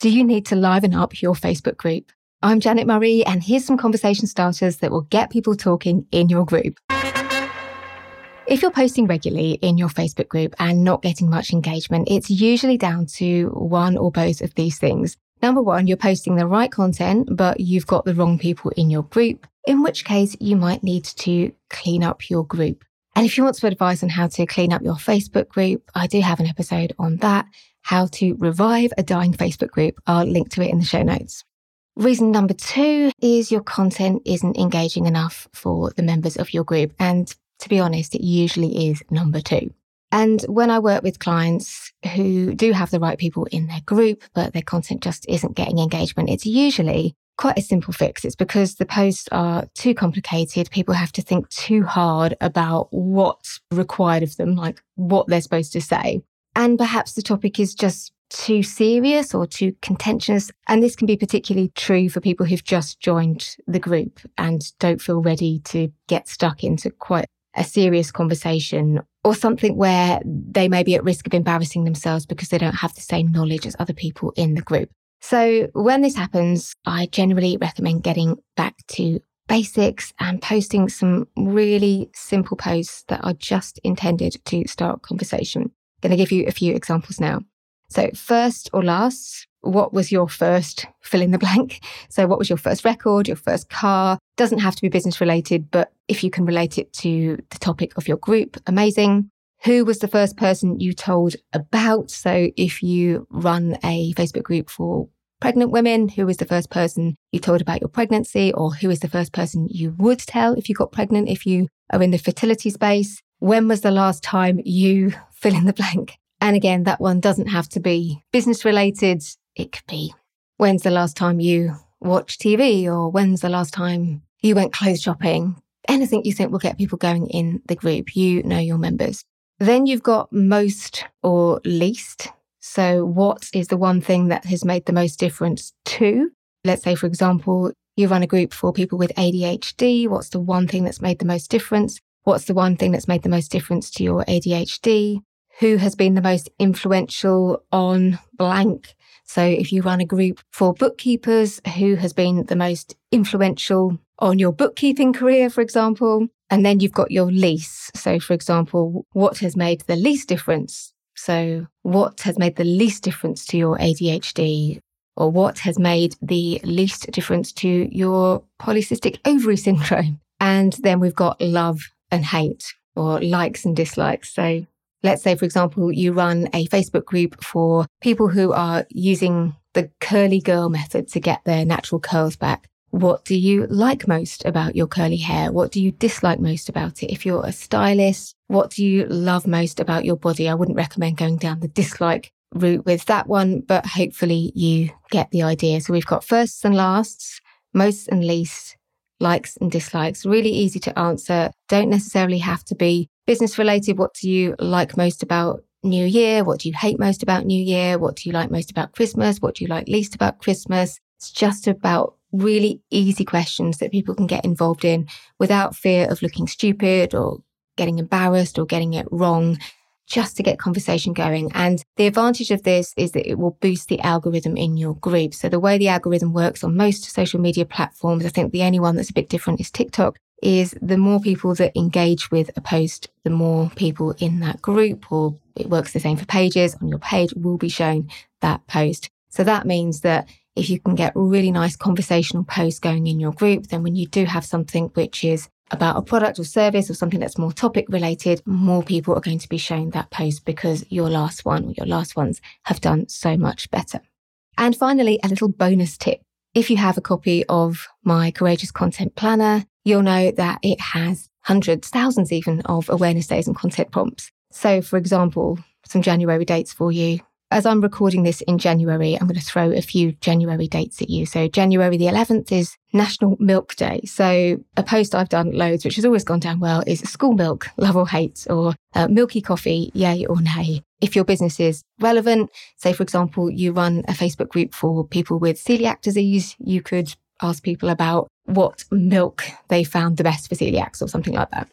Do you need to liven up your Facebook group? I'm Janet Murray, and here's some conversation starters that will get people talking in your group. If you're posting regularly in your Facebook group and not getting much engagement, it's usually down to one or both of these things. Number one, you're posting the right content, but you've got the wrong people in your group, in which case you might need to clean up your group. And if you want some advice on how to clean up your Facebook group, I do have an episode on that how to revive a dying Facebook group. I'll link to it in the show notes. Reason number two is your content isn't engaging enough for the members of your group. And to be honest, it usually is number two. And when I work with clients who do have the right people in their group, but their content just isn't getting engagement, it's usually quite a simple fix. It's because the posts are too complicated. People have to think too hard about what's required of them, like what they're supposed to say. And perhaps the topic is just too serious or too contentious. And this can be particularly true for people who've just joined the group and don't feel ready to get stuck into quite a serious conversation or something where they may be at risk of embarrassing themselves because they don't have the same knowledge as other people in the group. So when this happens, I generally recommend getting back to basics and posting some really simple posts that are just intended to start conversation going to give you a few examples now. So, first or last, what was your first fill in the blank? So, what was your first record, your first car? Doesn't have to be business related, but if you can relate it to the topic of your group, amazing. Who was the first person you told about? So, if you run a Facebook group for pregnant women, who was the first person you told about your pregnancy, or who is the first person you would tell if you got pregnant, if you are in the fertility space? When was the last time you fill in the blank? And again, that one doesn't have to be business related. It could be when's the last time you watched TV or when's the last time you went clothes shopping? Anything you think will get people going in the group. You know your members. Then you've got most or least. So, what is the one thing that has made the most difference to? Let's say, for example, you run a group for people with ADHD. What's the one thing that's made the most difference? What's the one thing that's made the most difference to your ADHD? Who has been the most influential on blank? So if you run a group for bookkeepers, who has been the most influential on your bookkeeping career, for example? And then you've got your lease. So for example, what has made the least difference? So what has made the least difference to your ADHD? Or what has made the least difference to your polycystic ovary syndrome? And then we've got love and hate or likes and dislikes. So let's say, for example, you run a Facebook group for people who are using the curly girl method to get their natural curls back. What do you like most about your curly hair? What do you dislike most about it? If you're a stylist, what do you love most about your body? I wouldn't recommend going down the dislike route with that one, but hopefully you get the idea. So we've got firsts and lasts, most and least, likes and dislikes. Really easy to answer. Don't necessarily have to be business related. What do you like most about New Year? What do you hate most about New Year? What do you like most about Christmas? What do you like least about Christmas? It's just about really easy questions that people can get involved in without fear of looking stupid or getting embarrassed or getting it wrong just to get conversation going. And the advantage of this is that it will boost the algorithm in your group. So the way the algorithm works on most social media platforms, I think the only one that's a bit different is TikTok, is the more people that engage with a post, the more people in that group, or it works the same for pages on your page will be shown that post. So that means that if you can get really nice conversational posts going in your group, then when you do have something which is about a product or service or something that's more topic related, more people are going to be shown that post because your last one or your last ones have done so much better. And finally, a little bonus tip. If you have a copy of my Courageous Content Planner, you'll know that it has hundreds, thousands even of awareness days and content prompts. So, for example, some January dates for you as I'm recording this in January, I'm going to throw a few January dates at you. So January the 11th is National Milk Day. So a post I've done loads, which has always gone down well, is school milk, love or hate, or uh, milky coffee, yay or nay. If your business is relevant, say for example, you run a Facebook group for people with celiac disease, you could ask people about what milk they found the best for celiacs or something like that.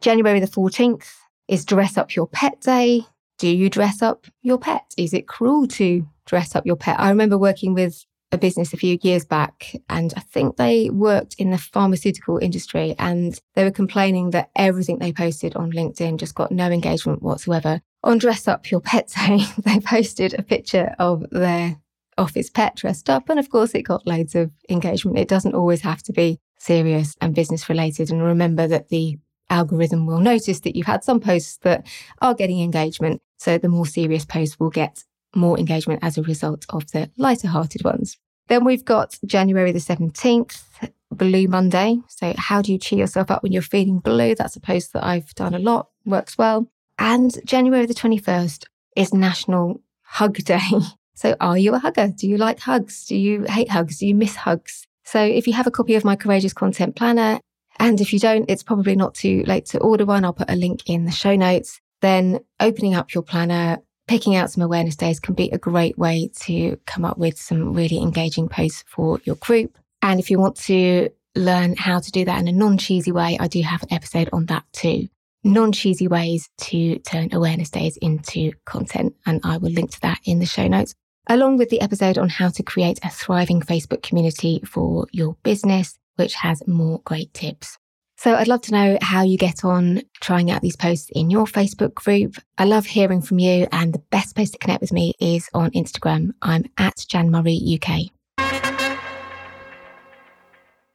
January the 14th is Dress Up Your Pet Day. Do you dress up your pet? Is it cruel to dress up your pet? I remember working with a business a few years back, and I think they worked in the pharmaceutical industry, and they were complaining that everything they posted on LinkedIn just got no engagement whatsoever. On Dress Up Your Pet Day, they posted a picture of their office pet dressed up, and of course, it got loads of engagement. It doesn't always have to be serious and business related. And remember that the algorithm will notice that you've had some posts that are getting engagement. So the more serious posts will get more engagement as a result of the lighter hearted ones. Then we've got January the 17th, Blue Monday. So, how do you cheer yourself up when you're feeling blue? That's a post that I've done a lot, works well. And January the 21st is National Hug Day. So, are you a hugger? Do you like hugs? Do you hate hugs? Do you miss hugs? So, if you have a copy of my Courageous Content Planner, and if you don't, it's probably not too late to order one. I'll put a link in the show notes. Then, opening up your planner, picking out some awareness days can be a great way to come up with some really engaging posts for your group. And if you want to learn how to do that in a non cheesy way, I do have an episode on that too. Non cheesy ways to turn awareness days into content. And I will link to that in the show notes, along with the episode on how to create a thriving Facebook community for your business, which has more great tips. So I'd love to know how you get on trying out these posts in your Facebook group. I love hearing from you and the best place to connect with me is on Instagram. I'm at Jan Murray UK.